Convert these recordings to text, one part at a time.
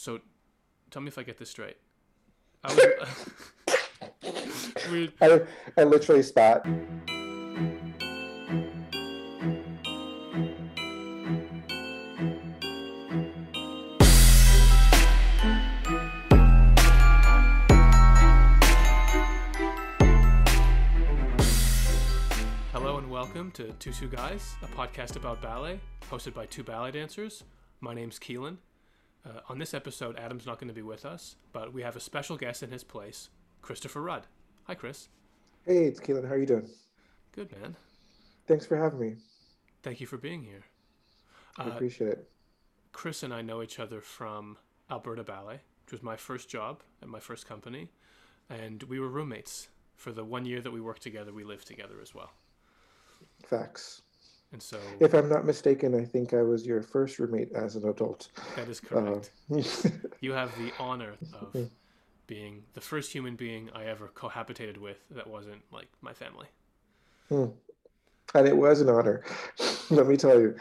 So, tell me if I get this straight. I was, we, I, I literally spat. hello and welcome to Two Two Guys, a podcast about ballet, hosted by two ballet dancers. My name's Keelan. Uh, on this episode, Adam's not going to be with us, but we have a special guest in his place, Christopher Rudd. Hi, Chris. Hey, it's Keelan. How are you doing? Good man. Thanks for having me. Thank you for being here. I Uh, appreciate it. Chris and I know each other from Alberta Ballet, which was my first job at my first company, and we were roommates for the one year that we worked together. We lived together as well, Facts. And so If I'm not mistaken, I think I was your first roommate as an adult. that is Uh, correct. You have the honor of being the first human being I ever cohabitated with that wasn't like my family. and it was an honor. Let me tell you.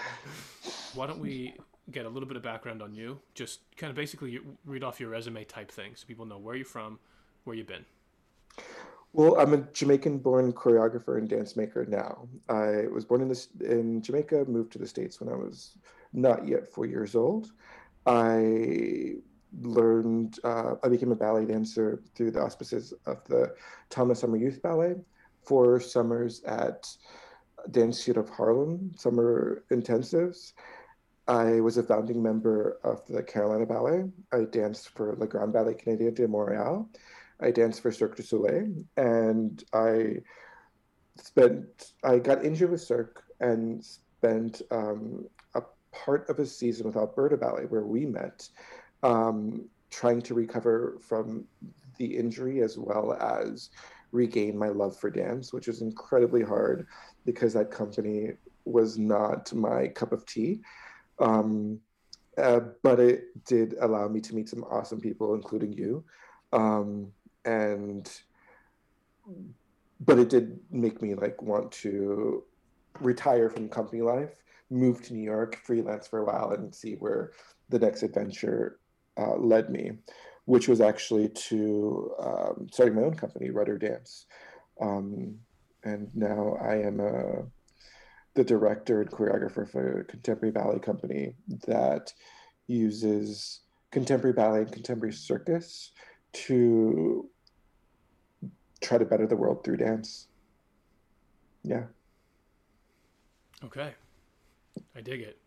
Why don't we get a little bit of background on you? Just kind of basically read off your resume type thing so people know where you're from, where you've been. Well, I'm a Jamaican-born choreographer and dance maker now. I was born in this in Jamaica, moved to the States when I was not yet four years old. I learned, uh, I became a ballet dancer through the auspices of the Thomas Summer Youth Ballet, four summers at Dance Studio of Harlem, summer intensives. I was a founding member of the Carolina Ballet. I danced for Le Grand Ballet Canadien de Montréal. I danced for Cirque du Soleil, and I spent. I got injured with Cirque and spent um, a part of a season with Alberta Ballet, where we met, um, trying to recover from the injury as well as regain my love for dance, which was incredibly hard because that company was not my cup of tea. Um, uh, but it did allow me to meet some awesome people, including you. Um, and but it did make me like want to retire from company life, move to New York, freelance for a while, and see where the next adventure uh, led me, which was actually to um, starting my own company, RudduR Dance. Um, and now I am a, the director and choreographer for a contemporary ballet company that uses contemporary ballet and contemporary circus to try to better the world through dance. Yeah. Okay. I dig it.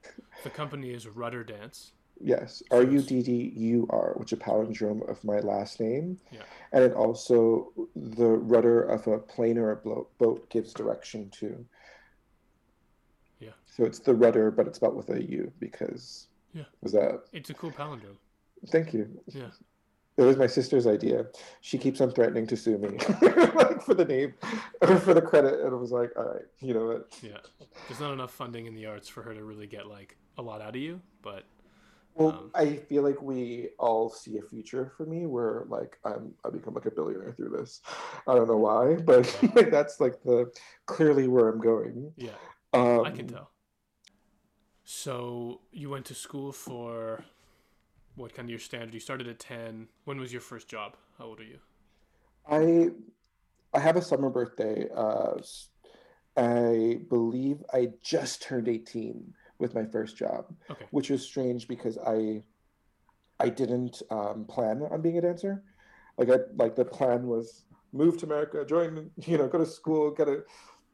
The company is RudduR Dance. Yes. R U D D U R, which is a palindrome of my last name. Yeah. And it also, the rudder of a plane or a boat gives direction to. Yeah. So it's the rudder, but it's spelled with a U because. Yeah. Was that? It's a cool palindrome. Thank you. Yeah. It was my sister's idea. She keeps on threatening to sue me like for the name or for the credit. And I was like, all right, you know what? Yeah. There's not enough funding in the arts for her to really get like a lot out of you, but Well, Um, I feel like we all see a future for me where like I'm I become like a billionaire through this. I don't know why, but like that's like the clearly where I'm going. yeah, Um, I can tell. So you went to school for what kind of your standard? You started at 10. When was your first job? How old are you? I I have a summer birthday. Uh, I believe I just turned 18 with my first job, Okay. which was strange because I I didn't um, plan on being a dancer. Like I like the plan was move to America, join you know, go to school, get a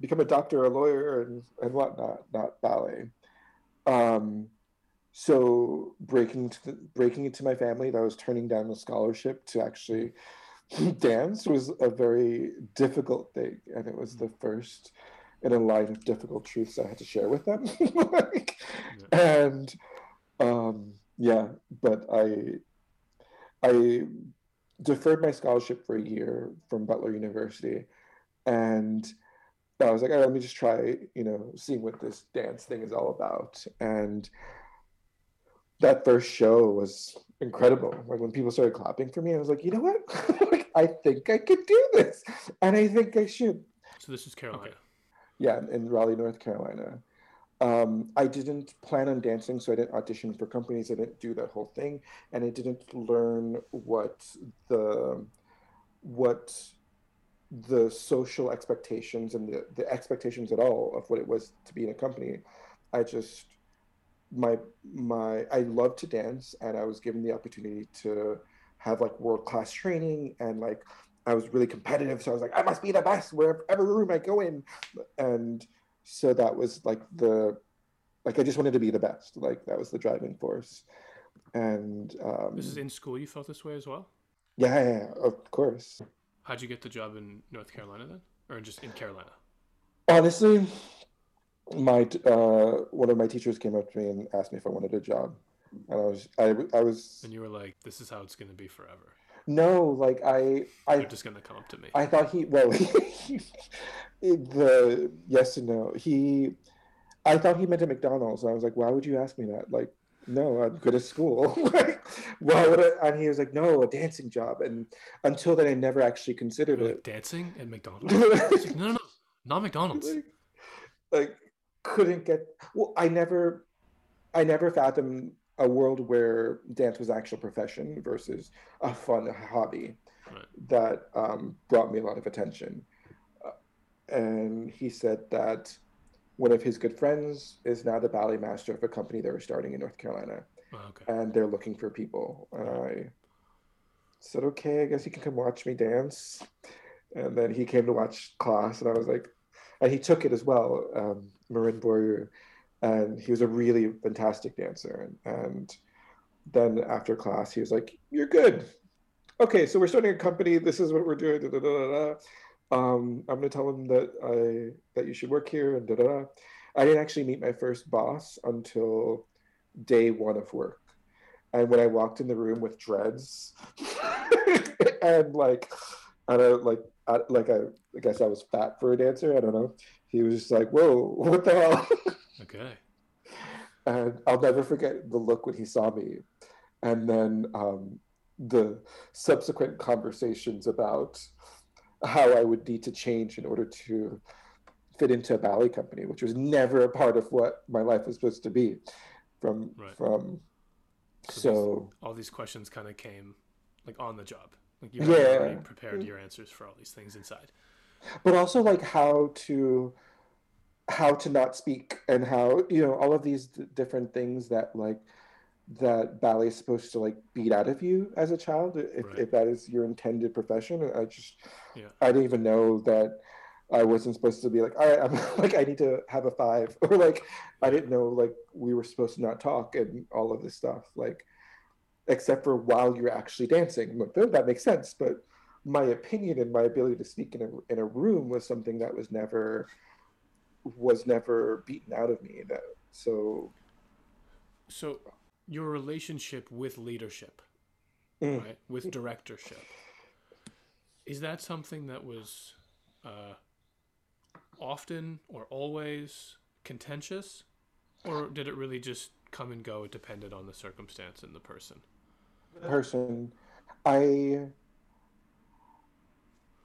become a doctor, a lawyer, and and whatnot, not ballet. Um, so breaking to the, breaking into my family that I was turning down the scholarship to actually dance was a very difficult thing, and it was the first in a line of difficult truths I had to share with them. like, and um, yeah, but I I deferred my scholarship for a year from Butler University, and I was like, oh, let me just try, you know, seeing what this dance thing is all about. And that first show was incredible. Like when people started clapping for me, I was like, you know what? like, I think I could do this, and I think I should. So this is Carolina. Yeah, in Raleigh, North Carolina. um, I didn't plan on dancing, so I didn't audition for companies. I didn't do that whole thing, and I didn't learn what the what the social expectations and the, the expectations at all of what it was to be in a company. I just my my I love to dance, and I was given the opportunity to have like world class training and like I was really competitive, so I was like, I must be the best wherever every room I go in, and so that was like the like I just wanted to be the best. Like that was the driving force. And um, this is in school. You felt this way as well. Yeah, yeah, of course. How'd you get the job in North Carolina then, or just in Carolina? Honestly, my uh, one of my teachers came up to me and asked me if I wanted a job, and I was I, I was. And you were like, "This is how it's going to be forever." No, like I, I. You're just gonna come up to me. I thought he well, the yes and no. He, I thought he meant at McDonald's. And I was like, why would you ask me that? Like, no, I'm good at school. like, why would I? And he was like, no, a dancing job. And until then, I never actually considered You're it. like, dancing at McDonald's. like, no, no, no, not McDonald's. Like, like, couldn't get. Well, I never, I never fathomed a world where dance was actual profession versus a fun hobby Right. that um, brought me a lot of attention. Uh, and he said that one of his good friends is now the ballet master of a company they were starting in North Carolina, Oh, okay. and they're looking for people. And I said, okay, I guess you can come watch me dance. And then he came to watch class, and I was like, and he took it as well, um, Marin Boieru, and he was a really fantastic dancer. And, and then after class, he was like, "You're good. Okay, so we're starting a company. This is what we're doing. Da, da, da. Um, I'm gonna tell him that I that you should work here and da da. da. I didn't actually meet my first boss until day one of work, and when I walked in the room with dreads and like I don't like I, like I, I guess I was fat for a dancer. I don't know. He was just like, "Whoa, what the hell?" Okay. and I'll never forget the look when he saw me, and then um, the subsequent conversations about how I would need to change in order to fit into a ballet company, which was never a part of what my life was supposed to be. From Right. from So so All these questions kind of came like on the job. Like you Yeah. already prepared your answers for all these things inside. but also like how to how to not speak and how you know all of these d- different things that like that ballet is supposed to like beat out of you as a child if, Right. if that is your intended profession i just Yeah. i didn't even know that i wasn't supposed to be like all right i'm like i need to have a five or like i didn't know like we were supposed to not talk and all of this stuff like except for while you're actually dancing that makes sense but my opinion and my ability to speak in a, in a room was something that was never was never beaten out of me that so So your relationship with leadership, Mm. right, with directorship, is that something that was uh, often or always contentious, or did it really just come and go? It depended on the circumstance and the person. Person. I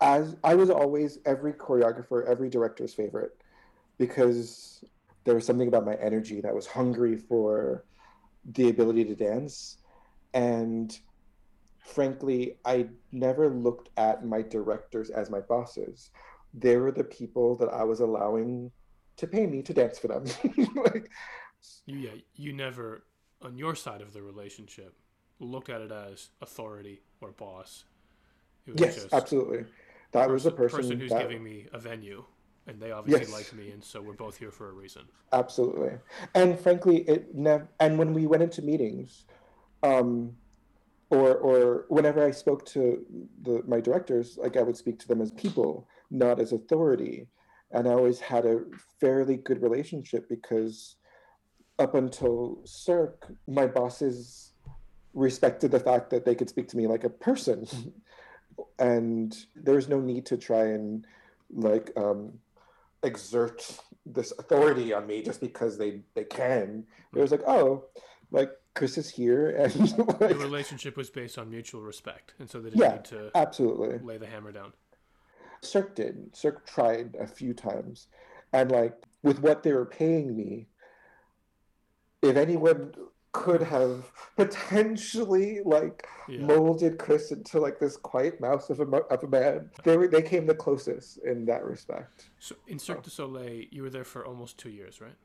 as i was always every choreographer every director's favorite because there was something about my energy that was hungry for the ability to dance. And frankly i never looked at my directors as my bosses. They were the people that i was allowing to pay me to dance for them. Like yeah, you never, on your side of the relationship, looked at it as authority or boss. Yes absolutely that was the person, person who's that, giving me a venue, and they obviously Yes. like me, and so we're both here for a reason. absolutely and frankly it never and when we went into meetings um or or whenever i spoke to the my directors like i would speak to them as people not as authority and i always had a fairly good relationship because up until cirque my bosses respected the fact that they could speak to me like a person and there's no need to try and like um exert this authority on me just because they they can. It was like, oh, like Chris is here, and like, The relationship was based on mutual respect, and so they didn't Yeah. need to absolutely. lay the hammer down. Cirque did. Cirque tried a few times, and like with what they were paying me, if anyone could have potentially like Yeah. molded Chris into like this quiet mouse of a of a man, they were they came the closest in that respect. So in Cirque du Soleil, you were there for almost two years, right?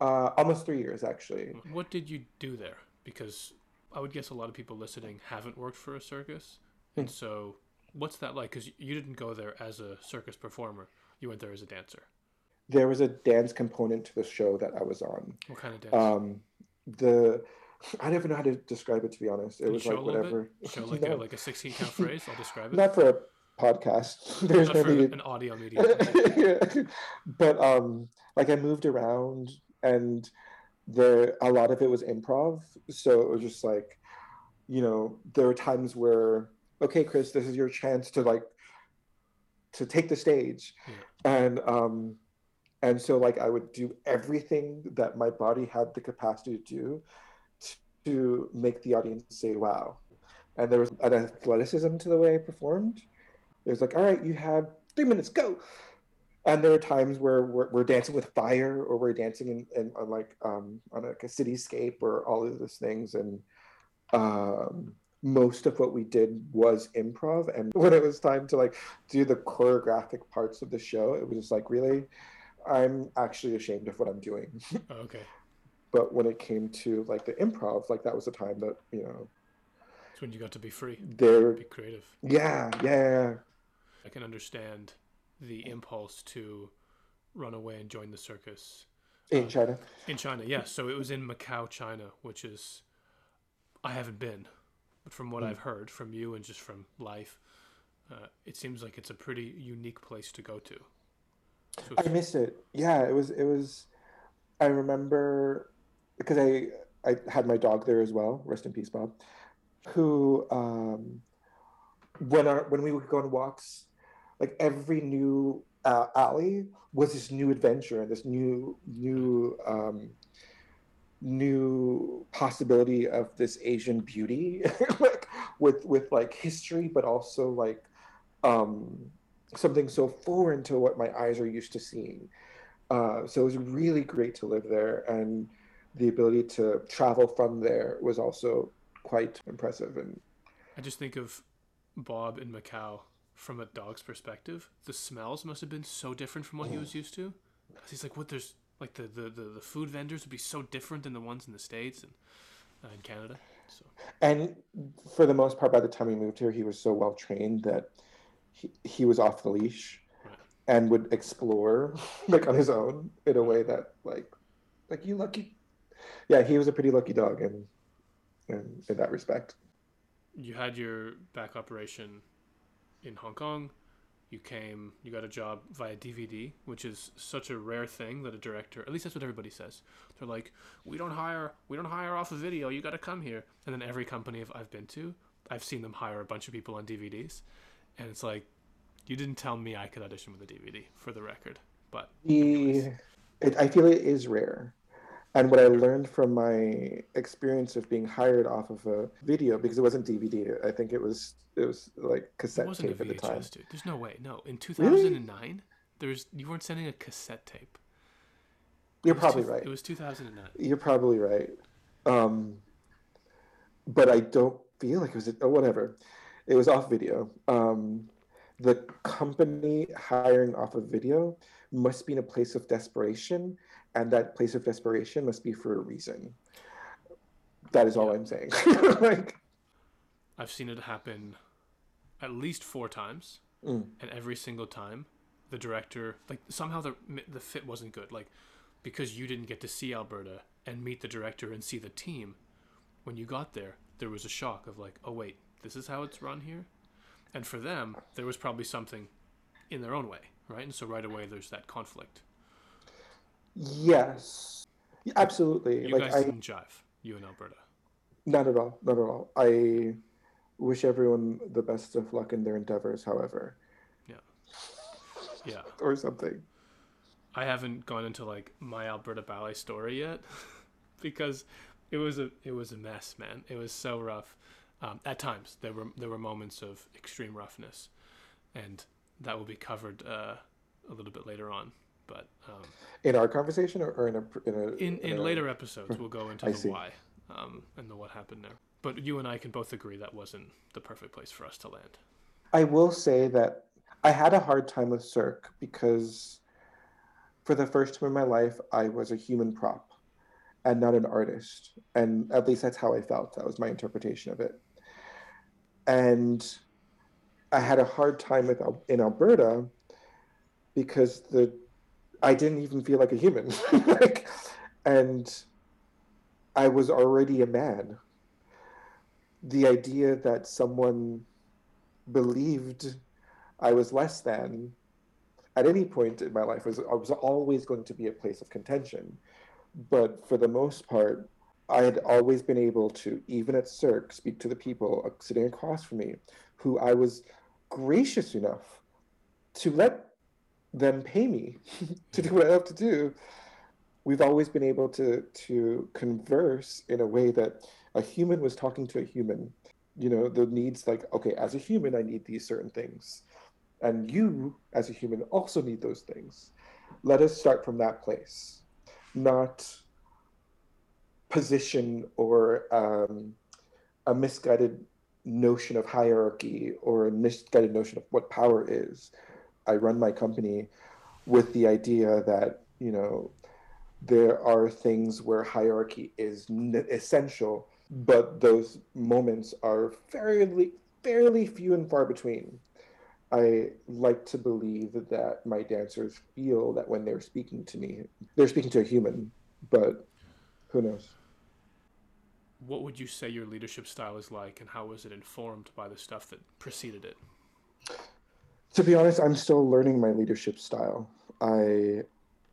Uh, almost three years actually. What did you do there? Because I would guess a lot of people listening haven't worked for a circus, and so what's that like? Because you didn't go there as a circus performer; you went there as a dancer. There was a dance component to the show that I was on. What kind of dance? Um, the I don't even know how to describe it to be honest. It Can was like whatever. Show like No. a like a sixteen count phrase. I'll describe it. Not for a podcast. There's Not no need. an audio medium. yeah. But um, like I moved around, and there a lot of it was improv. So it was just like, you know, there were times where, okay, Chris, this is your chance to like, to take the stage, and um, and so like I would do everything that my body had the capacity to do, to make the audience say wow, and there was an athleticism to the way I performed. It was like, all right, you have three minutes, go. And there are times where we're, we're dancing with fire, or we're dancing in, in on like um, on like a cityscape, or all of those things. And um, most of what we did was improv. And when it was time to like do the choreographic parts of the show, it was just like, really, I'm actually ashamed of what I'm doing. Oh, okay, but when it came to like the improv, like that was the time that you know it's when you got to be free, there. be creative. Yeah, yeah, I can understand the impulse to run away and join the circus in China. in China. Yes, so it was in Macau, China, which is I haven't been, but from what Hmm. I've heard from you and just from life, uh, it seems like it's a pretty unique place to go to. I missed it. Yeah, it was. It was. I remember because I I had my dog there as well. Rest in peace, Bob. Who um, when our when we would go on walks, like every new uh, alley was this new adventure and this new new um, new possibility of this Asian beauty, like with with like history, but also like um, something so foreign to what my eyes are used to seeing. Uh, so it was really great to live there, and the ability to travel from there was also quite impressive. And I just think of Bob in Macau from a dog's perspective. The smells must have been so different from what he was used to. 'Cause he's like, what? There's like the, the, the, the food vendors would be so different than the ones in the states and uh, in Canada. So and for the most part, by the time he moved here, he was so well trained that he, he was off the leash and would explore like on his own in a way that like like you lucky. Yeah, he was a pretty lucky dog in in, in that respect. you had your back operation in Hong Kong. You came, you got a job via DVD, which is such a rare thing that a director, at least that's what everybody says. They're like, we don't hire, we don't hire off a video. You got to come here. And then every company I've been to, I've seen them hire a bunch of people on DVDs, and it's like, you didn't tell me I could audition with a DVD, for the record. But The it, I feel it is rare. And what I learned from my experience of being hired off of a video, because it wasn't DVD, I think it was it was like cassette a tape at the time. Dude. There's no way. No, in 2009, there's you weren't sending a cassette tape. It You're probably two- right. It was 2009. You're probably right. Um, but I don't feel like it was oh, whatever. It was off video. Um, the company hiring off of video must be in a place of desperation, and that place of desperation must be for a reason. That is all. I'm saying. like, I've seen it happen at least four times, Mm. and every single time, the director like somehow the the fit wasn't good. Like because you didn't get to see Alberta and meet the director and see the team, when you got there, there was a shock of like, oh wait, this is how it's run here, and for them, there was probably something in their own way, right? And so right away, there's that conflict. yes, absolutely. You like guys I, didn't jive, you and Alberta. not at all, not at all. I wish everyone the best of luck in their endeavors. However, Yeah. Yeah, or something. I haven't gone into like my Alberta ballet story yet because it was a it was a mess, man. It was so rough. Um, at times there were there were moments of extreme roughness, and that will be covered uh, a little bit later on. But um, in our conversation, or, or in a in a in, in, a- later episodes, we'll go into the see. why um, and the what happened there. But you and I can both agree that wasn't the perfect place for us to land. I will say that I had a hard time with Cirque because for the first time in my life, I was a human prop and not an artist. And at least that's how I felt. That was my interpretation of it. And I had a hard time with in Alberta because the I didn't even feel like a human. like, and I was already a man. The idea that someone believed I was less than at any point in my life was I was always going to be a place of contention. But for the most part, I had always been able to, even at Cirque, speak to the people uh, sitting across from me, who I was gracious enough to let them pay me to do what I have to do. We've always been able to to converse in a way that a human was talking to a human. You know the needs like okay as a human i need these certain things. And you as a human also need those things. Let us start from that place not position or um, a misguided notion of hierarchy or a misguided notion of what power is i run my company with the idea that you know there are things where hierarchy is n- essential but those moments are fairly fairly few and far between. I like to believe that my dancers feel that when they're speaking to me, they're speaking to a human, but who knows? What would you say your leadership style is like, and how was it informed by the stuff that preceded it? To be honest, I'm still learning my leadership style. I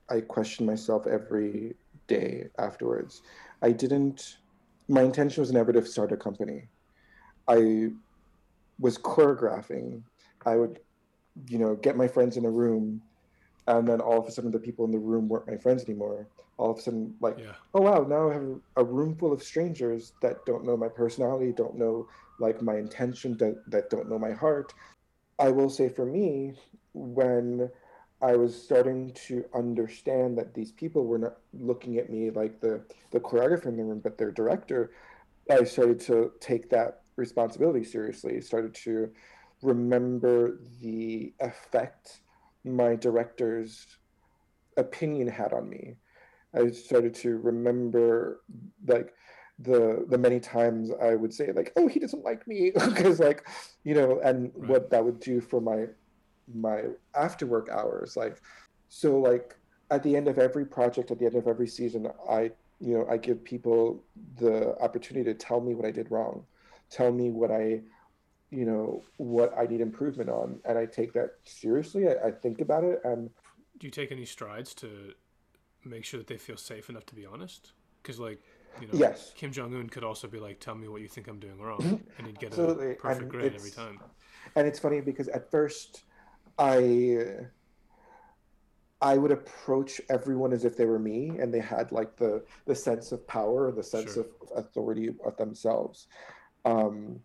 I question myself every day afterwards. I didn't my intention was never to start a company. I was choreographing. I would, you know, get my friends in a room, and then all of a sudden the people in the room weren't my friends anymore. All of a sudden, like, Yeah. oh wow, now I have a room full of strangers that don't know my personality, don't know like my intention, that that don't know my heart. I will say for me, when I was starting to understand that these people were not looking at me like the the choreographer in the room, but their director. I started to take that responsibility seriously. Started to remember the effect my director's opinion had on me. I started to remember like the the many times I would say like, "Oh, he doesn't like me," because like, you know, and Right. what that would do for my my after work hours like so like at the end of every project at the end of every season i you know i give people the opportunity to tell me what i did wrong tell me what i you know what i need improvement on and i take that seriously i, I think about it and Do you take any strides to make sure that they feel safe enough to be honest? Because like, you know, yes Kim Jong Un could also be like, "Tell me what you think I'm doing wrong," and he'd get Absolutely, a perfect and grade every time. and it's funny because at first i i would approach everyone as if they were me and they had like the the sense of power the sense Sure. of authority of themselves um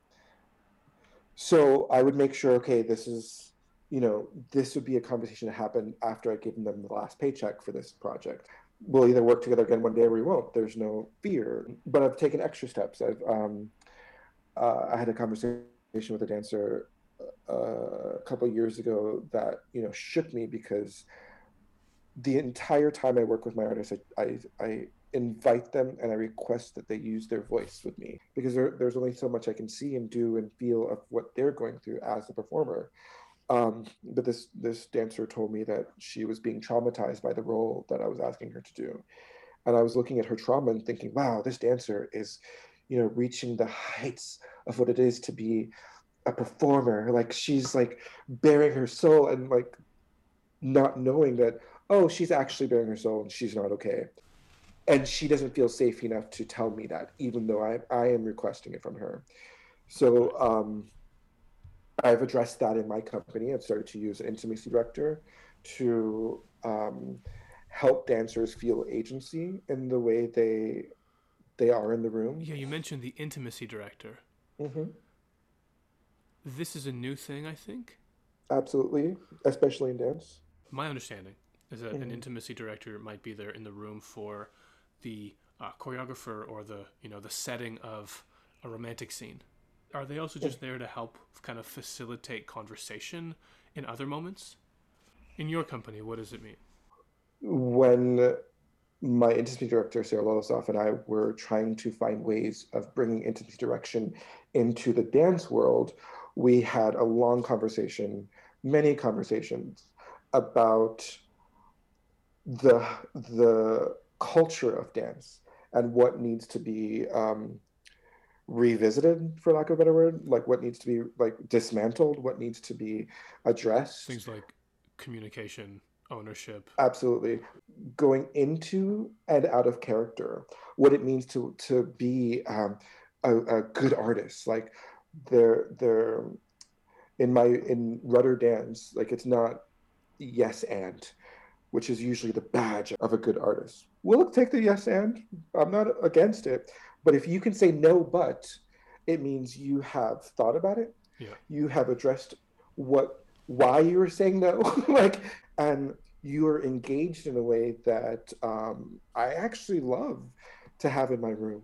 so i would make sure okay this is you know this would be a conversation to happen after i give them the last paycheck for this project. We'll either work together again one day or we won't. There's no fear. But i've taken extra steps. I've um uh, i had a conversation with a dancer uh, a couple years ago that you know shook me because the entire time I work with my artists, I, I, I invite them and I request that they use their voice with me because there, there's only so much I can see and do and feel of what they're going through as a performer. Um, but this this dancer told me that she was being traumatized by the role that I was asking her to do, and I was looking at her trauma and thinking, wow, this dancer is, you know, reaching the heights of what it is to be a performer. Like she's like bearing her soul and like not knowing that oh she's actually bearing her soul and she's not okay. And she doesn't feel safe enough to tell me that even though i, I am requesting it from her. So um, i've addressed that in my company i've started to use an intimacy director to um, help dancers feel agency in the way they they are in the room Yeah, you mentioned the intimacy director. hmm This is a new thing, I think. absolutely especially in dance My understanding is that an intimacy director might be there in the room for the uh, choreographer or the you know the setting of a romantic scene. Are they also just there to help kind of facilitate conversation in other moments? In your company, what does it mean? When my intimacy director, Sarah Lozoff, and I were trying to find ways of bringing intimacy direction into the dance world, we had a long conversation, many conversations about the the culture of dance and what needs to be um, revisited for lack of a better word like what needs to be like dismantled what needs to be addressed. Things like communication ownership. Absolutely. Going into and out of character what it means to to be um, a, a good artist. Like they're they're in my in RudduR dance like it's not yes and which is usually the badge of a good artist. We'll take the yes and? I'm not against it but if you can say no but it means you have thought about it. Yeah. you have addressed what why you were saying no. Like and you're engaged in a way that um, i actually love to have in my room.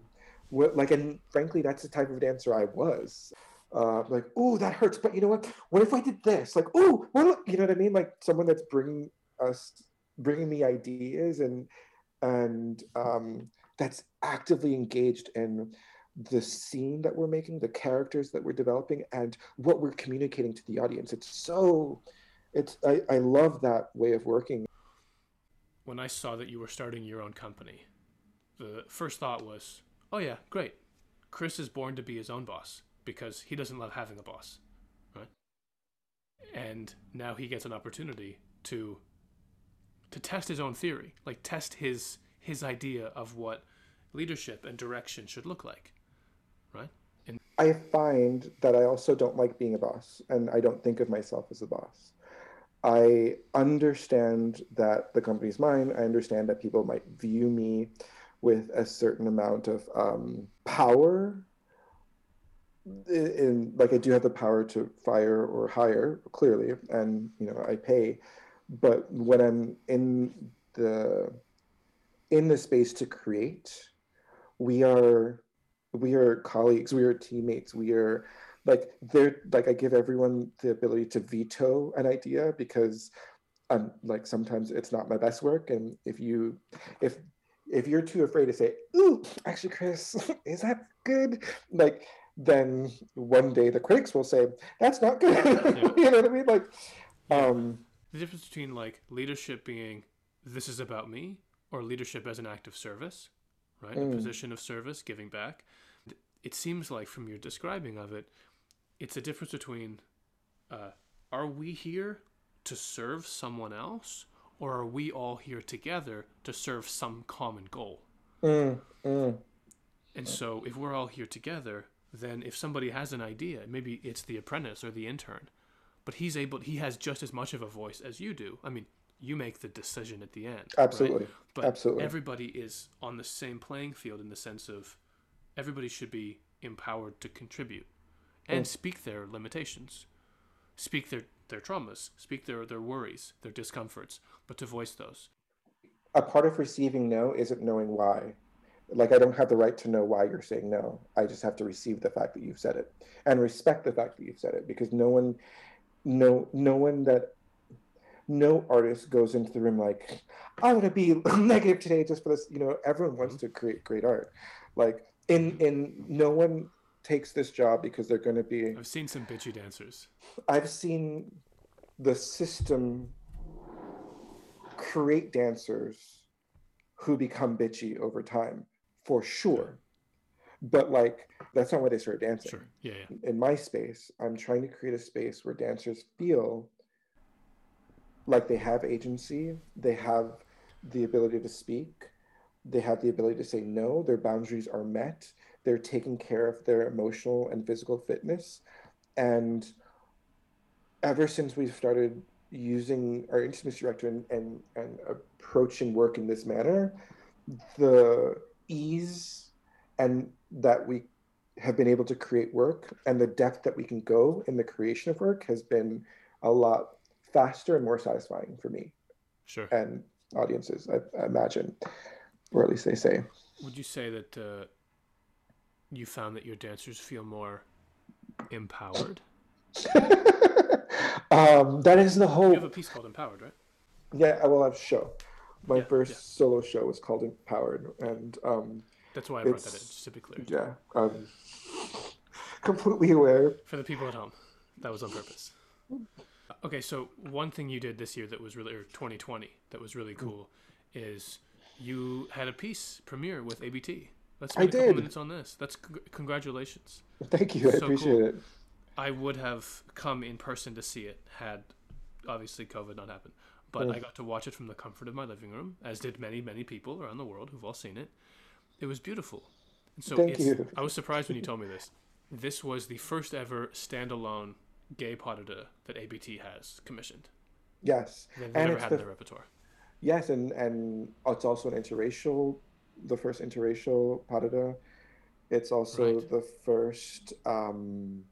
What, like and frankly that's the type of dancer i was. Uh, like oh that hurts but you know what? What if i did this? Like oh what you know what i mean? Like someone that's bringing us bringing me ideas and and um, that's actively engaged in the scene that we're making, the characters that we're developing, and what we're communicating to the audience. It's so, it's I, I love that way of working. When I saw that you were starting your own company, the first thought was, oh yeah, great. Chris is born to be his own boss because he doesn't love having a boss, right? And now he gets an opportunity to to test his own theory, like test his his idea of what leadership and direction should look like, right? And I find that I also don't like being a boss, and I don't think of myself as a boss. I understand that the company's mine. I understand that people might view me with a certain amount of um, power. In, in like I do have the power to fire or hire clearly, and you know I pay but when i'm in the in the space to create. We are we are colleagues we are teammates we are like they're like i give everyone the ability to veto an idea because i'm like sometimes it's not my best work. And if you if if you're too afraid to say ooh actually chris is that good? Like then one day the critics will say that's not good. Yeah. you know what i mean? Like um the difference between like leadership being this is about me or leadership as an act of service, right? Mm. A position of service, giving back. It seems like from your describing of it, it's a difference between uh, are we here to serve someone else or are we all here together to serve some common goal? Mm. Mm. And so if we're all here together, then if somebody has an idea, maybe it's the apprentice or the intern but he's able he has just as much of a voice as you do i mean you make the decision at the end absolutely. Right? but absolutely. everybody is on the same playing field in the sense of everybody should be empowered to contribute and mm. speak their limitations speak their their traumas speak their their worries their discomforts but to voice those. A part of receiving no isn't knowing why. Like i don't have the right to know why you're saying no. I just have to receive the fact that you've said it and respect the fact that you've said it because no one no no one that no artist goes into the room like i want to be negative today just for this you know everyone wants to create great art like in in no one takes this job because they're going to be i've seen some bitchy dancers i've seen the system create dancers who become bitchy over time for sure but like that's not why they started dancing. Sure. Yeah, yeah. In my space, I'm trying to create a space where dancers feel like they have agency, they have the ability to speak, they have the ability to say no, their boundaries are met, they're taking care of their emotional and physical fitness. And ever since we've started using our intimacy director and, and, and approaching work in this manner, the ease and that we have been able to create work and the depth that we can go in the creation of work has been a lot faster and more satisfying for me Sure. and audiences. I, I imagine, or at least they say. Would you say that uh, you found that your dancers feel more empowered? um, that is the whole You have a piece called Empowered, right? Yeah, I will have a show. My Yeah, first yeah. solo show was called Empowered, and um, That's why I brought that in, just to be clear. yeah, I'm completely aware. For the people at home, that was on purpose. Okay, so one thing you did this year that was really, or 2020, that was really mm-hmm. cool, is you had a piece premiere with ABT. Let's I spend a couple did. minutes on this. That's c- congratulations. Thank you. I So appreciate cool. it. I would have come in person to see it had obviously COVID not happened. But. I got to watch it from the comfort of my living room, as did many, many people around the world who've all seen it. It was beautiful. And so Thank it's, you. I was surprised when you told me this. This was the first ever standalone gay pas de deux that ABT has commissioned. Yes, They've and never had the in their repertoire. yes, and and it's also an interracial, the first interracial pas de deux. It's also Right. the first. Um,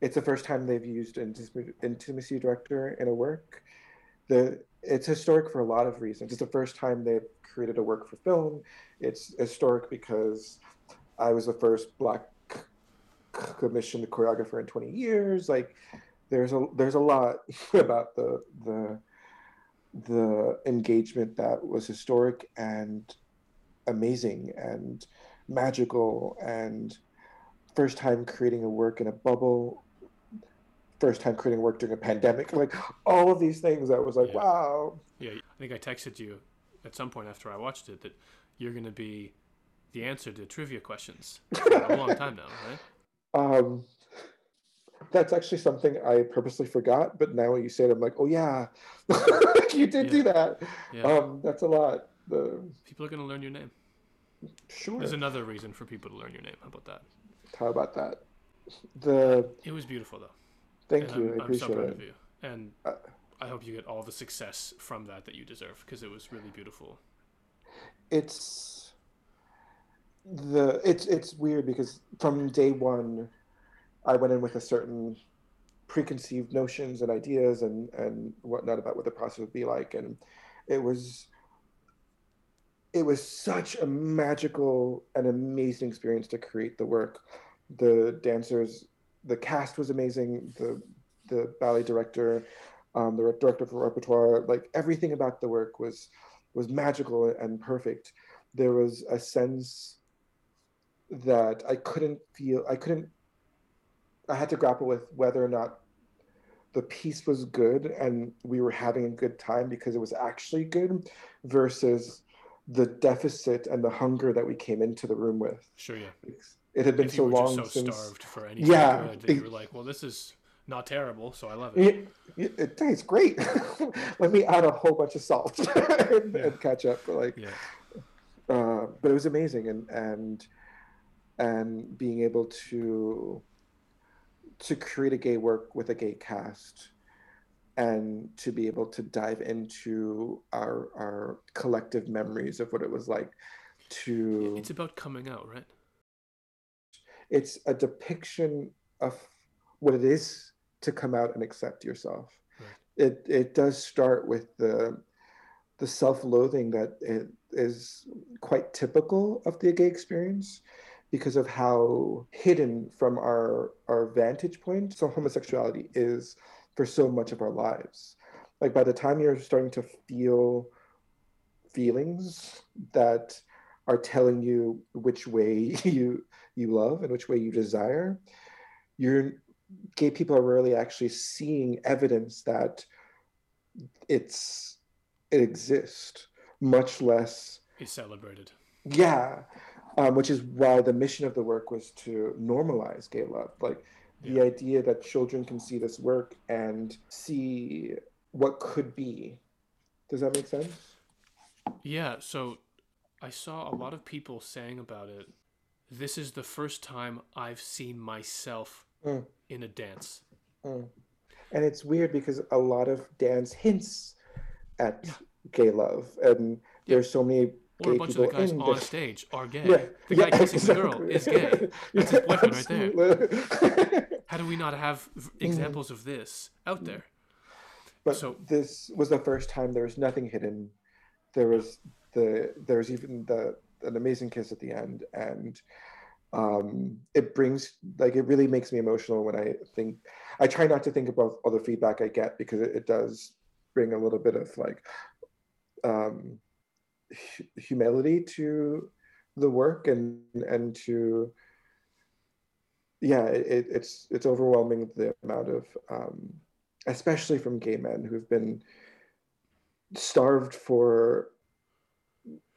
it's the first time they've used intimacy, intimacy director in a work. The it's historic for a lot of reasons. It's the first time they've created a work for film. It's historic because I was the first black commissioned choreographer in 20 years. Like there's a there's a lot about the the the engagement that was historic and amazing and magical and first time creating a work in a bubble first time creating work during a pandemic like all of these things i was like Yeah. wow Yeah, I think I texted you at some point after I watched it that you're going to be the answer to trivia questions for a long time now, right? Um that's actually something i purposely forgot but now when you say it i'm like oh yeah you did do that Yeah. um that's a lot the people are going to learn your name. sure There's another reason for people to learn your name. How about that? how about that the It was beautiful, though. thank and you I'm, i I'm so proud it of you. And Uh, I hope you get all the success from that that you deserve because it was really beautiful. it's the it's it's weird because from day one i went in with a certain preconceived notions and ideas and and whatnot about what the process would be like. And it was it was such a magical and amazing experience to create the work. The dancers the cast was amazing. The the ballet director um, the director of the repertoire like everything about the work was was magical and perfect. There was a sense that i couldn't feel i couldn't i had to grapple with whether or not the piece was good and we were having a good time because it was actually good versus the deficit and the hunger that we came into the room with Sure, yeah. it had been so were long so since starved for anything Yeah, good that you were like, well, this is not terrible, so I love it. it, it, it tastes great let me add a whole bunch of salt and, Yeah. and ketchup like Yeah. uh, but it was amazing and and and being able to to create a gay work with a gay cast and to be able to dive into our our collective memories of what it was like to It's about coming out, right? it's a depiction of what it is to come out and accept yourself. Right. It it does start with the the self-loathing that it is quite typical of the gay experience because of how hidden from our our vantage point so homosexuality is for so much of our lives. Like by the time you're starting to feel feelings that are telling you which way you you love and which way you desire you're gay people are rarely actually seeing evidence that it's it exists much less Is celebrated. yeah um, which is why the mission of the work was to normalize gay love like the Yeah. idea that children can see this work and see what could be does that make sense Yeah, so I saw a lot of people saying about it. This is the first time I've seen myself Mm. in a dance. Mm. And it's weird because a lot of dance hints at gay love, and there's so many Or a bunch of the guys on stage are gay. The yeah, guy kissing the girl is gay. That's his boyfriend right there. right there. How do we not have Mm. examples of this out there? But So- this was the first time there was nothing hidden. There was the there was even the an amazing kiss at the end, and um, it brings like it really makes me emotional when I think. I try not to think about all the feedback I get because it, it does bring a little bit of like um, humility to the work and and to yeah it, it's it's overwhelming the amount of um, especially from gay men who've been starved for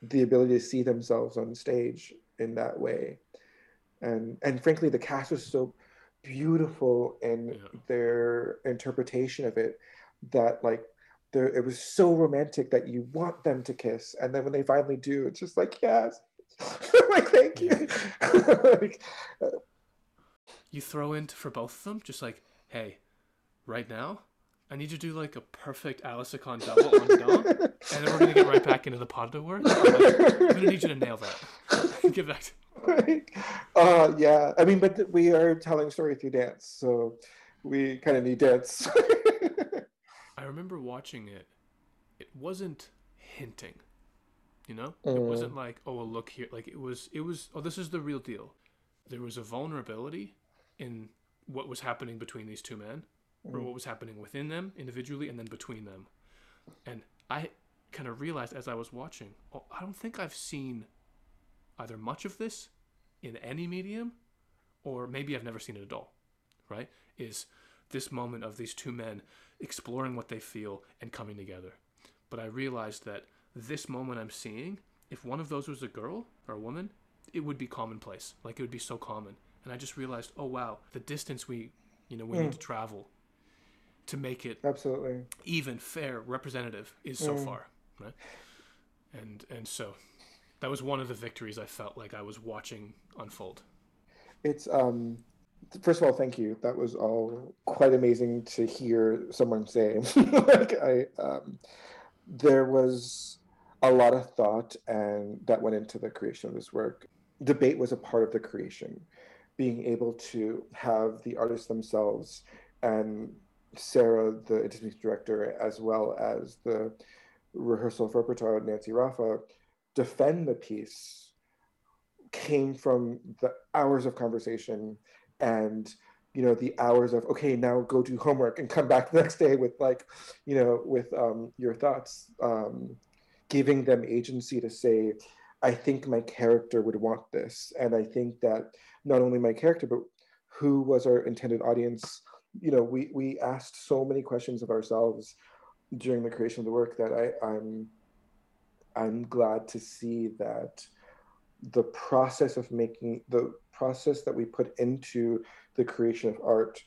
the ability to see themselves on stage in that way and and frankly the cast was so beautiful in Yeah. their interpretation of it that like there it was so romantic that you want them to kiss and then when they finally do it's just like yes like thank you like, You throw in for both of them, just like, hey, right now, I need you to do like a perfect à la seconde double on Dom, and then we're gonna get right back into the pas de deux work. Like, I'm gonna need you to nail that. Give that. like, uh yeah i mean but we are telling story through dance so we kind of need dance I remember watching it. It wasn't hinting, you know. It Mm. wasn't like, oh, well, look here. Like it was. It was. Oh, this is the real deal. There was a vulnerability in what was happening between these two men, or Mm. what was happening within them individually, and then between them. And I kind of realized as I was watching, oh, I don't think I've seen either much of this in any medium, or maybe I've never seen it at all. Right? Is this moment of these two men exploring what they feel and coming together. But I realized that this moment I'm seeing, if one of those was a girl or a woman, it would be commonplace. Like it would be so common. And I just realized, oh wow, the distance we, you know, we need to travel to make it absolutely even, fair, representative is so far, right? And and so that was one of the victories I felt like I was watching unfold. it's um first of all thank you. That was all quite amazing to hear someone say. Like i um there was a lot of thought and that went into the creation of this work. Debate was a part of the creation. Being able to have the artists themselves and sarah the artistic director as well as the rehearsal repertoire nancy rafa defend the piece came from the hours of conversation and you know the hours of okay now go do homework and come back the next day with like you know with um, your thoughts um, giving them agency to say i think my character would want this. And i think that not only my character but who was our intended audience? You know we we asked so many questions of ourselves during the creation of the work that i i'm i'm glad to see that the process of making the process that we put into the creation of art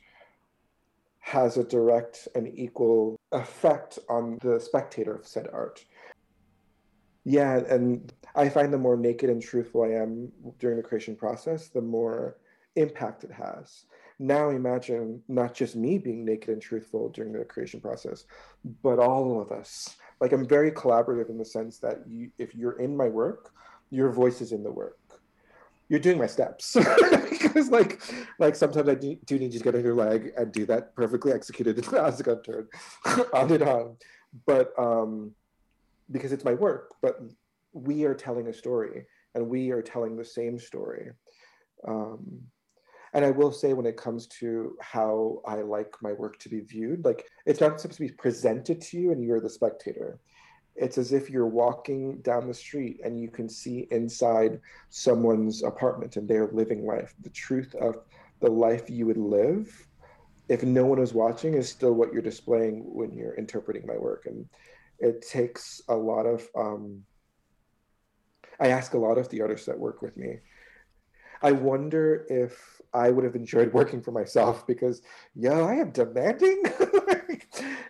has a direct and equal effect on the spectator of said art. Yeah, and I find the more naked and truthful I am during the creation process, the more impact it has. Now imagine not just me being naked and truthful during the creation process, but all of us. Like I'm very collaborative in the sense that you, if you're in my work, your voice is in the work. You're doing my steps because, like, like sometimes I do, do need you to get on your leg and do that perfectly executed as turn, on and on. But um, because it's my work, but we are telling a story, and we are telling the same story. Um, and I will say, when it comes to how I like my work to be viewed, like it's not supposed to be presented to you, and you're the spectator it's as if you're walking down the street and you can see inside someone's apartment and they're living life. The truth of the life you would live if no one was watching is still what you're displaying when you're interpreting my work. And it takes a lot of, um, I ask a lot of the artists that work with me. I wonder if I would have enjoyed working for myself because, yeah, I am demanding,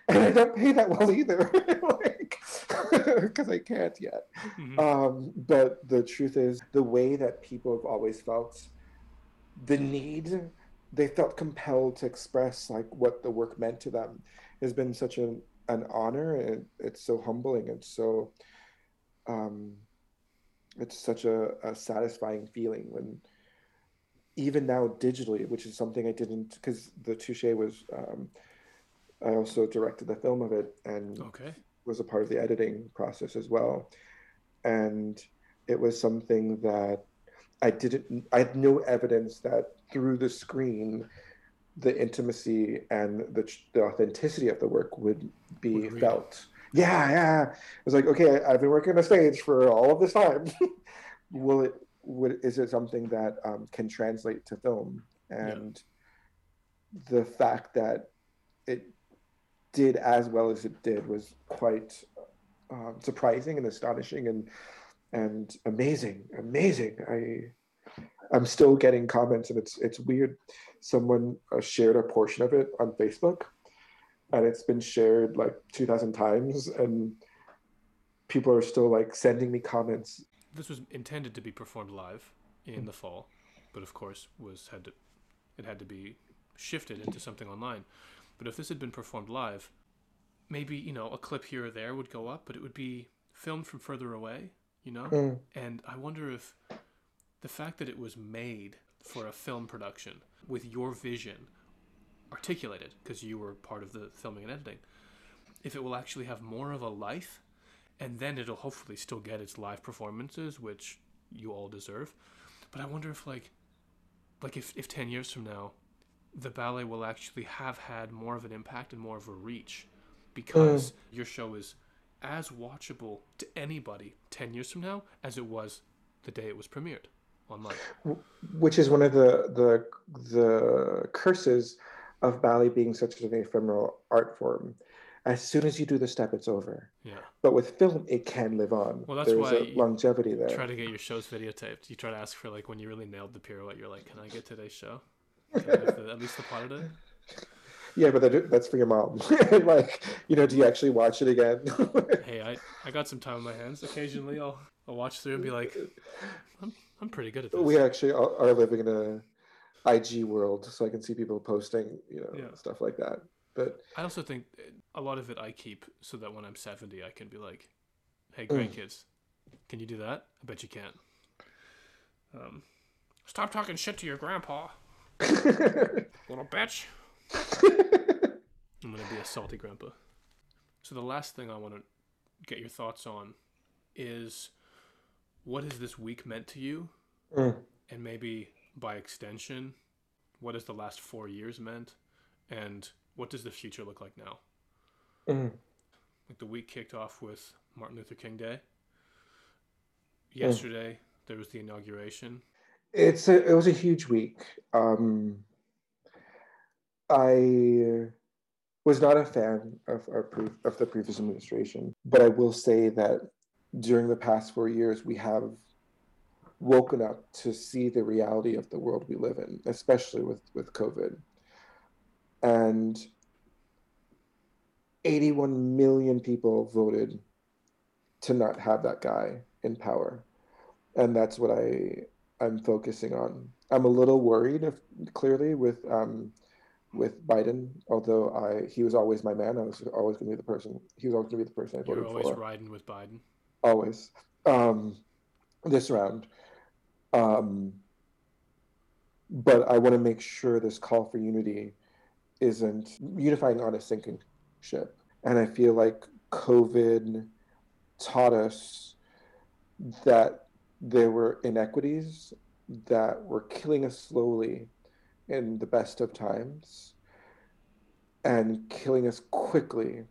and I don't pay that well either. because I can't yet. Mhm. Um, but the truth is, the way that people have always felt the need, they felt compelled to express like what the work meant to them, has been such an an honor, and it's so humbling and so. Um, it's such a, a satisfying feeling when even now digitally which is something i didn't because the touche was um, I also directed the film of it and Okay. was a part of the editing process as well. And it was something that I didn't, I had no evidence that through the screen, the intimacy and the, the authenticity of the work would be Would felt. Yeah, yeah. I was like, okay, I've been working on the stage for all of this time. Will it, would, is it something that um, can translate to film? And the fact that did as well as it did was quite um, surprising and astonishing and and amazing, amazing. I I'm still getting comments and it's it's weird. Someone uh, shared a portion of it on Facebook, and it's been shared like two thousand times, and people are still like sending me comments. This was intended to be performed live in the fall, but of course was had to it had to be shifted into something online. But if this had been performed live, maybe, you know, a clip here or there would go up, but it would be filmed from further away, you know? Mm. And I wonder if the fact that it was made for a film production with your vision articulated, because you were part of the filming and editing, if it will actually have more of a life, and then it'll hopefully still get its live performances, which you all deserve. But I wonder if, like, like if, if 10 years from now, the ballet will actually have had more of an impact and more of a reach because mm. your show is as watchable to anybody 10 years from now as it was the day it was premiered online. which is one of the the the curses of ballet being such an ephemeral art form. As soon as you do the step, it's over. Yeah. But with film, it can live on. Well, that's There's why a longevity there. Try to get your shows videotaped. You try to ask for like when you really nailed the pirouette. You're like, "Can I get today's show? Can I have the, at least the part of it?" Yeah, but that, that's for your mom. like, you know, do you actually watch it again? Hey, I, I got some time on my hands. Occasionally, I'll I'll watch through and be like, "I'm I'm pretty good at this." we actually are are living in a IG world, so I can see people posting, you know, Yeah. stuff like that. But I also think a lot of it I keep so that when I'm 70, I can be like, "Hey, Mm. grandkids, can you do that?" I bet you can. Um, stop talking shit to your grandpa, little bitch. I'm gonna be a salty grandpa. So the last thing I want to get your thoughts on is what has this week meant to you, Mm. and maybe by extension, what has the last four years meant, and what does the future look like now? Mm. Like the week kicked off with Martin Luther King Day. Yesterday there was the inauguration. It's a, it was a huge week. Um, I was not a fan of pre- of the previous administration, but I will say that during the past four years, we have woken up to see the reality of the world we live in, especially with with COVID, and 81 million people voted to not have that guy in power, and that's what I I'm focusing on. I'm a little worried, if, clearly, with um, with Biden. Although I he was always my man. I was always going to be the person. He was always going to be the person I voted You're always for. riding with Biden. Always. Um, this round. Um, but I want to make sure this call for unity isn't unifying on a sinking ship. And I feel like COVID taught us that there were inequities that were killing us slowly in the best of times and killing us quickly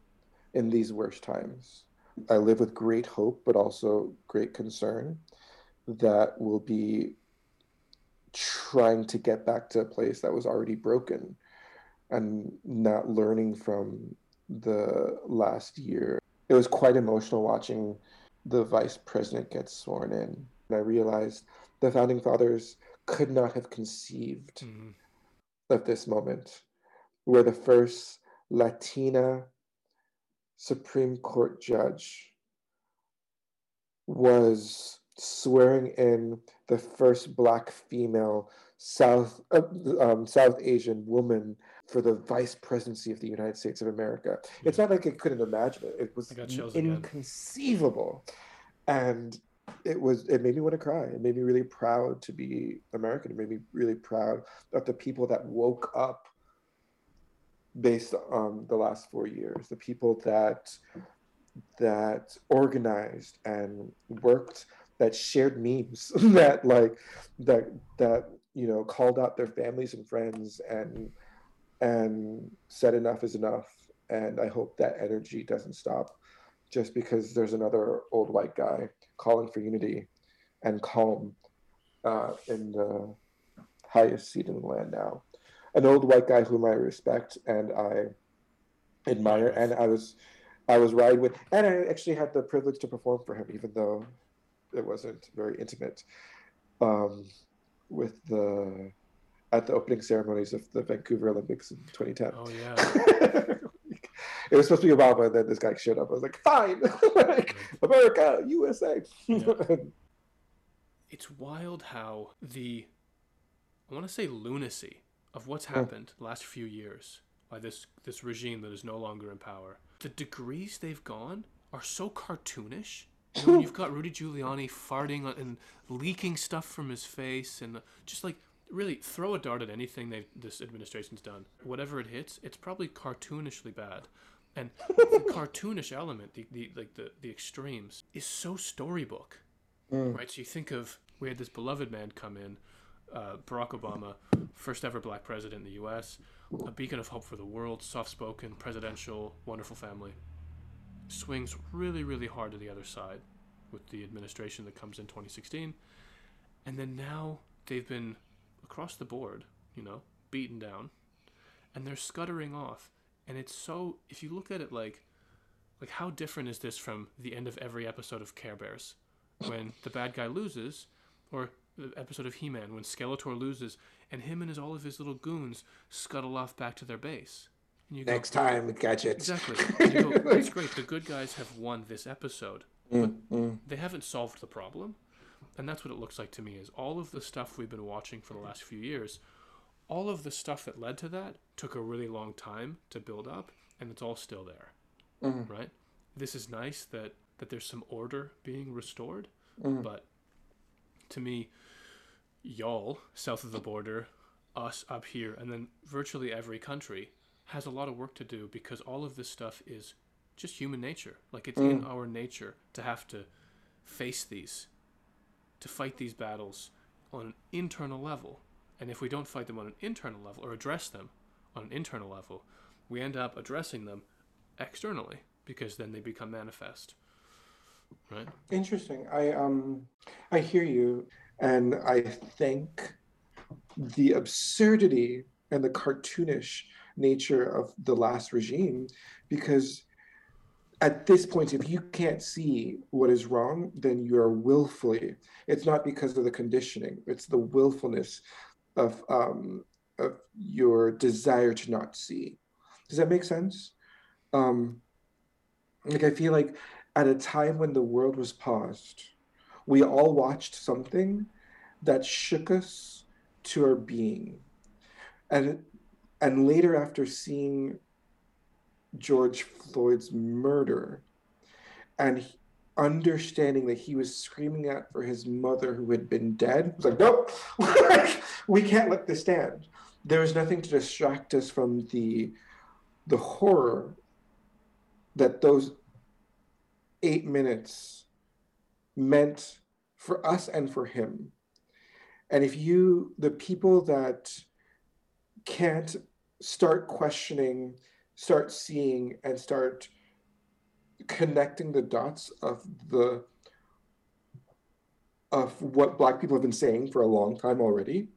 in these worst times. I live with great hope, but also great concern that we'll be trying to get back to a place that was already broken and not learning from the last year. It was quite emotional watching the vice president get sworn in. And I realized the founding fathers could not have conceived Mhm. of this moment where the first Latina Supreme Court judge was swearing in the first black female South uh, um, South Asian woman for the vice presidency of the United States of America. It's not like I couldn't imagine it. It was I got chills again. inconceivable. And it was it made me want to cry. It made me really proud to be American. It made me really proud of the people that woke up based on the last four years. The people that that organized and worked, that shared memes, that like that that you know called out their families and friends and and said enough is enough. And I hope that energy doesn't stop just because there's another old white guy calling for unity and calm uh, in the highest seat in the land now. An old white guy whom I respect and I admire, and I was I was riding with, and I actually had the privilege to perform for him, even though it wasn't very intimate, um, with the at the opening ceremonies of the Vancouver Olympics in 2010. Oh yeah. it was supposed to be Obama, and then this guy showed up. I was like, fine, like, America, USA. Yeah. it's wild how the I want to say lunacy of what's hmm. happened the last few years by this this regime that is no longer in power. The degrees they've gone are so cartoonish. You know, you've got Rudy Giuliani farting and leaking stuff from his face, and just like really throw a dart at anything they this administration's done. Whatever it hits, it's probably cartoonishly bad. And the cartoonish element, the, the like the, the extremes, is so storybook. Mm. Right? So you think of we had this beloved man come in, uh, Barack Obama, first ever black president in the US, a beacon of hope for the world, soft spoken, presidential, wonderful family. Swings really, really hard to the other side with the administration that comes in 2016. And then now they've been across the board, you know, beaten down, and they're scuttering off. And it's so if you look at it like like how different is this from the end of every episode of Care Bears when the bad guy loses or the episode of He-Man when Skeletor loses and him and his all of his little goons scuttle off back to their base. And you go, Next time, catch it. Exactly. And you go, That's great. The good guys have won this episode, but mm, they haven't solved the problem and that's what it looks like to me is all of the stuff we've been watching for the last few years all of the stuff that led to that took a really long time to build up and it's all still there mm-hmm. right this is nice that that there's some order being restored mm-hmm. but to me y'all south of the border us up here and then virtually every country has a lot of work to do because all of this stuff is just human nature like it's mm. in our nature to have to face these to fight these battles on an internal level. And if we don't fight them on an internal level or address them on an internal level, we end up addressing them externally because then they become manifest. Right? Interesting. I um I hear you and I think the absurdity and the cartoonish nature of the last regime because at this point, if you can't see what is wrong, then you are willfully. It's not because of the conditioning; it's the willfulness of um, of your desire to not see. Does that make sense? Um, like I feel like at a time when the world was paused, we all watched something that shook us to our being, and and later after seeing George Floyd's murder and understanding that he was screaming out for his mother who had been dead was like nope we can't let this stand there was nothing to distract us from the the horror that those eight minutes meant for us and for him. And if you the people that can't start questioning start seeing and start connecting the dots of the of what black people have been saying for a long time already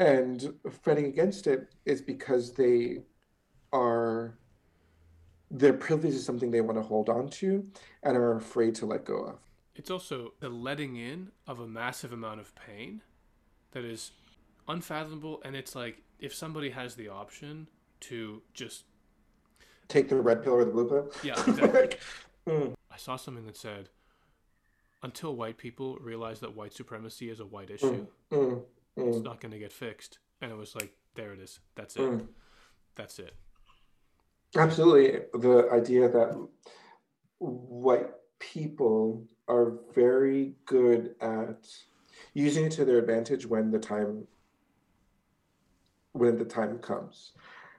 and fighting against it is because they are their privilege is something they want to hold on to and are afraid to let go of it's also the letting in of a massive amount of pain that is unfathomable and it's like if somebody has the option to just take the red pill or the blue pill. Yeah, exactly. mm. I saw something that said, until white people realize that white supremacy is a white issue, mm. Mm. It's mm. not going to get fixed. And it was like, there it is. That's it. Mm. That's it. Absolutely. The idea that white people are very good at using it to their advantage when the time when the time comes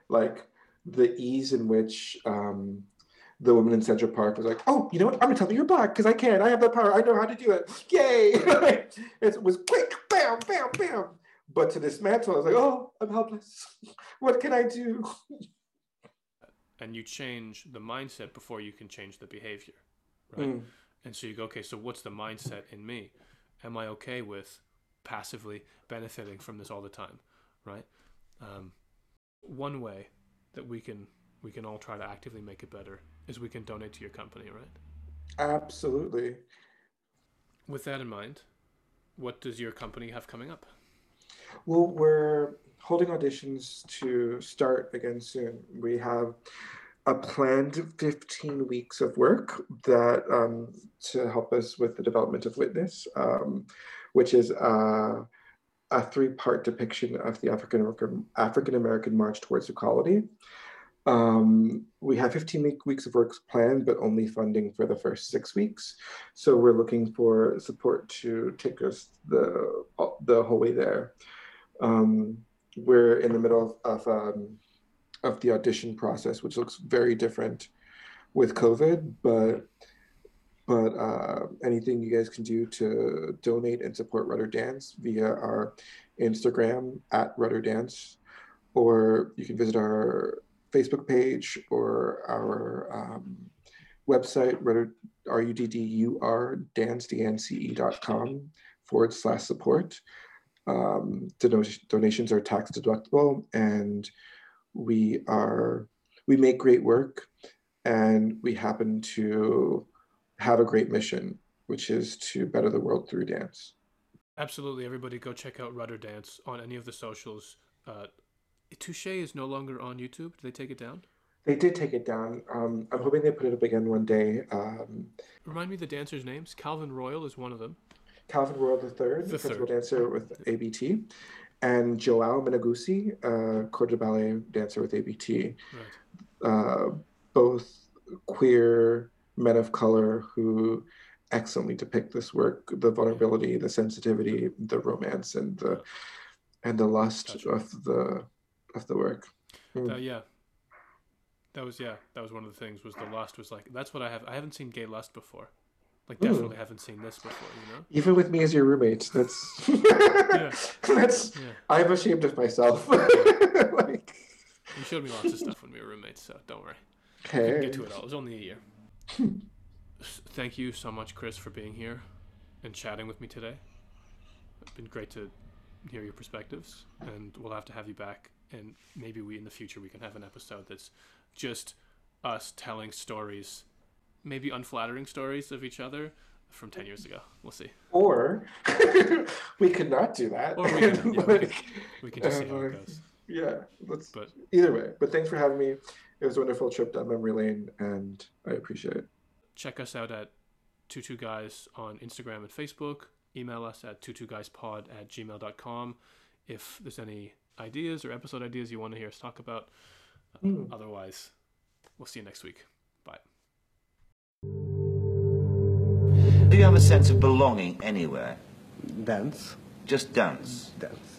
like the ease in which um, the woman in Central Park was like, "Oh, you know what? I'm gonna tell you you're black because I can. I have that power. I know how to do it. Yay!" it was quick, bam, bam. But to dismantle, I was like, "Oh, I'm helpless. what can I do?" And you change the mindset before you can change the behavior, right? Mm. And so you go, "Okay, so what's the mindset in me? Am I okay with passively benefiting from this all the time, right?" Um, one way that we can we can all try to actively make it better is we can donate to your company, right? Absolutely. With that in mind, what does your company have coming up? Well, we're holding auditions to start again soon. We have a planned 15 weeks of work that um, to help us with the development of Witness, um, which is uh, a three-part depiction of the African African American March towards equality. Um, we have 15 week, weeks of works planned, but only funding for the first six weeks. So we're looking for support to take us the the whole way there. Um, we're in the middle of of, um, of the audition process, which looks very different with COVID, but but uh, anything you guys can do to donate and support RudduR Dance via our Instagram at RudduR Dance, or you can visit our Facebook page or our um, website, R-U-D-D-U-R, dance, D-N-C-E.com forward slash support. Um, donations are tax deductible and we are, we make great work and we happen to have a great mission, which is to better the world through dance. Absolutely. Everybody go check out RudduR Dance on any of the socials. Uh, Touche is no longer on YouTube. Did they take it down? They did take it down. Um, I'm hoping they put it up again one day. Um, Remind me the dancers' names. Calvin Royal is one of them. Calvin Royal the third, the principal dancer with ABT, and Joao Menegussi, uh, corps de ballet dancer with ABT. Right. Uh, both queer men of color who excellently depict this work: the vulnerability, the sensitivity, the romance, and the and the lust gotcha. of the of the work. Mm. Uh, yeah, that was yeah, that was one of the things. Was the lust was like that's what I have. I haven't seen gay lust before. Like hmm. definitely haven't seen this before. You know, even with me as your roommate, that's yeah. that's yeah. I'm ashamed of myself. like you showed me lots of stuff when we were roommates, so don't worry. Hey. get to it all. It was only a year. Thank you so much, Chris, for being here and chatting with me today. It's been great to hear your perspectives, and we'll have to have you back and maybe we in the future we can have an episode that's just us telling stories, maybe unflattering stories of each other from 10 years ago. We'll see. Or we could not do that. Or we can, yeah, we can, we can just see how it um, goes. Yeah, let's, but either way. But thanks for having me. It was a wonderful trip down memory lane, and I appreciate it. Check us out at Tutu Guys on Instagram and Facebook. Email us at tutuguyspod at gmail.com if there's any ideas or episode ideas you want to hear us talk about. Mm. Otherwise, we'll see you next week. Bye. Do you have a sense of belonging anywhere? Dance. Just dance. Dance.